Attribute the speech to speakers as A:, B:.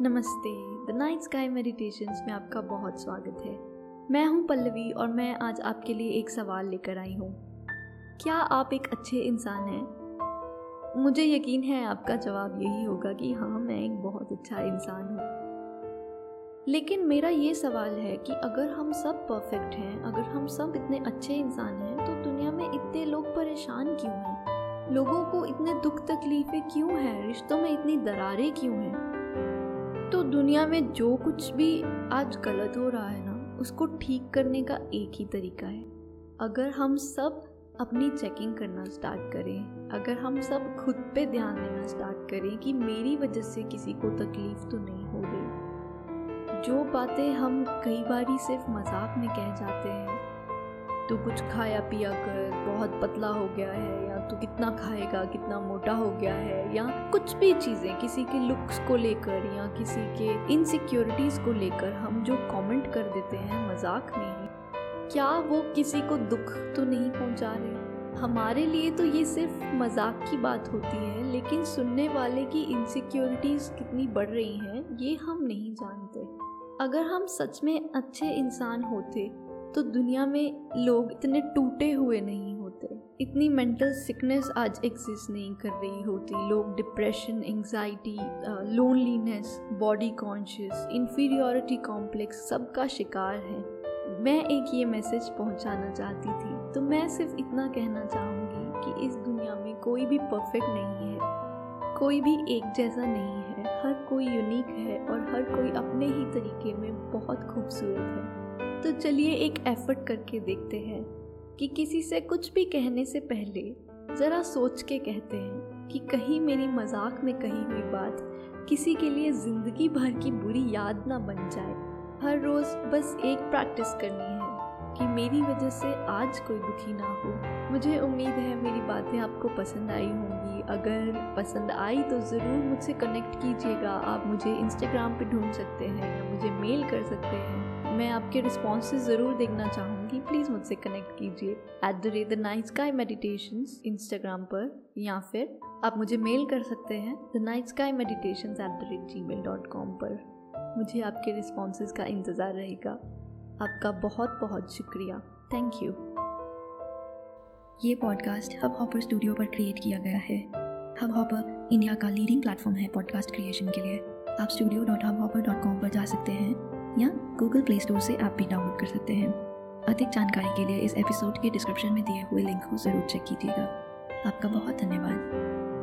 A: नमस्ते। The night sky meditations में आपका बहुत स्वागत है। मैं हूँ पल्लवी और मैं आज आपके लिए एक सवाल लेकर आई हूँ। क्या आप एक अच्छे इंसान हैं? मुझे यकीन है आपका जवाब यही होगा कि हाँ मैं एक बहुत अच्छा इंसान हूँ। लेकिन मेरा ये सवाल है कि अगर हम सब परफेक्ट हैं, अगर हम सब इतने अच्छे इंसान हैं तो दुनिया में इतने लोग परेशान क्यों हैं? लोगों को इतने दुख तकलीफें क्यों हैं? रिश्तों में इतनी दरारें क्यों हैं? तो दुनिया में जो कुछ भी आज गलत हो रहा है ना, उसको ठीक करने का एक ही तरीका है। अगर हम सब अपनी चेकिंग करना स्टार्ट करें, अगर हम सब खुद पे ध्यान देना स्टार्ट करें कि मेरी वजह से किसी को तकलीफ़ तो नहीं हो रही। जो बातें हम कई बार सिर्फ़ मज़ाक में कह जाते हैं तो कुछ खाया पिया कर, बहुत पतला हो गया है, या तो कितना खाएगा, कितना मोटा हो गया है, या कुछ भी चीज़ें, किसी के लुक्स को लेकर, या किसी के इनसिक्योरिटीज़ को लेकर हम जो कमेंट कर देते हैं, मज़ाक में ही। क्या वो किसी को दुख तो नहीं पहुँचा रहे? हमारे लिए तो ये सिर्फ़ मज़ाक की बात होती है, लेकिन सुनने वाले की इनसिक्योरिटीज़ कितनी बढ़ रही हैं, ये हम नहीं जानते। अगर हम सच में अच्छे इंसान होते तो दुनिया में लोग इतने टूटे हुए नहीं होते। इतनी मेंटल सिकनेस आज एग्जिस्ट नहीं कर रही होती। लोग depression anxiety loneliness body conscious inferiority complex सबका शिकार है। मैं एक ये मैसेज पहुंचाना चाहती थी। तो मैं सिर्फ़ इतना कहना चाहूँगी कि इस दुनिया में कोई भी परफेक्ट नहीं है। कोई भी एक जैसा नहीं है। हर कोई यूनिक है और हर कोई अपने ही तरीके में बहुत खूबसूरत है। तो चलिए एक एफर्ट करके देखते हैं कि किसी से कुछ भी कहने से पहले ज़रा सोच के कहते हैं कि कहीं मेरी मज़ाक में कही हुई बात किसी के लिए ज़िंदगी भर की बुरी याद ना बन जाए। हर रोज़ बस एक प्रैक्टिस करनी है कि मेरी वजह से आज कोई दुखी ना हो। मुझे उम्मीद है मेरी बातें आपको पसंद आई होंगी। अगर पसंद आई तो ज़रूर मुझसे कनेक्ट कीजिएगा। आप मुझे इंस्टाग्राम पे ढूंढ सकते हैं या मुझे मेल कर सकते हैं। मैं आपके रिस्पॉन्सेज ज़रूर देखना चाहूँगी। प्लीज़ मुझसे कनेक्ट कीजिए। At the rate the night sky meditation Instagram पर, या फिर आप मुझे मेल कर सकते हैं the night sky meditation at the rate Gmail dot com पर। मुझे आपके रिस्पॉन्सेज का इंतज़ार रहेगा। आपका बहुत बहुत शुक्रिया। थैंक यू
B: ये पॉडकास्ट हब हॉपर स्टूडियो पर क्रिएट किया गया है। हब हॉपर इंडिया का लीडिंग प्लेटफॉर्म है पॉडकास्ट क्रिएशन के लिए। आप studio dot Hubhopper dot com पर जा सकते हैं। या गूगल प्ले स्टोर से आप भी डाउनलोड कर सकते हैं। अधिक जानकारी के लिए इस एपिसोड के डिस्क्रिप्शन में दिए हुए लिंक को ज़रूर चेक कीजिएगा। आपका बहुत धन्यवाद।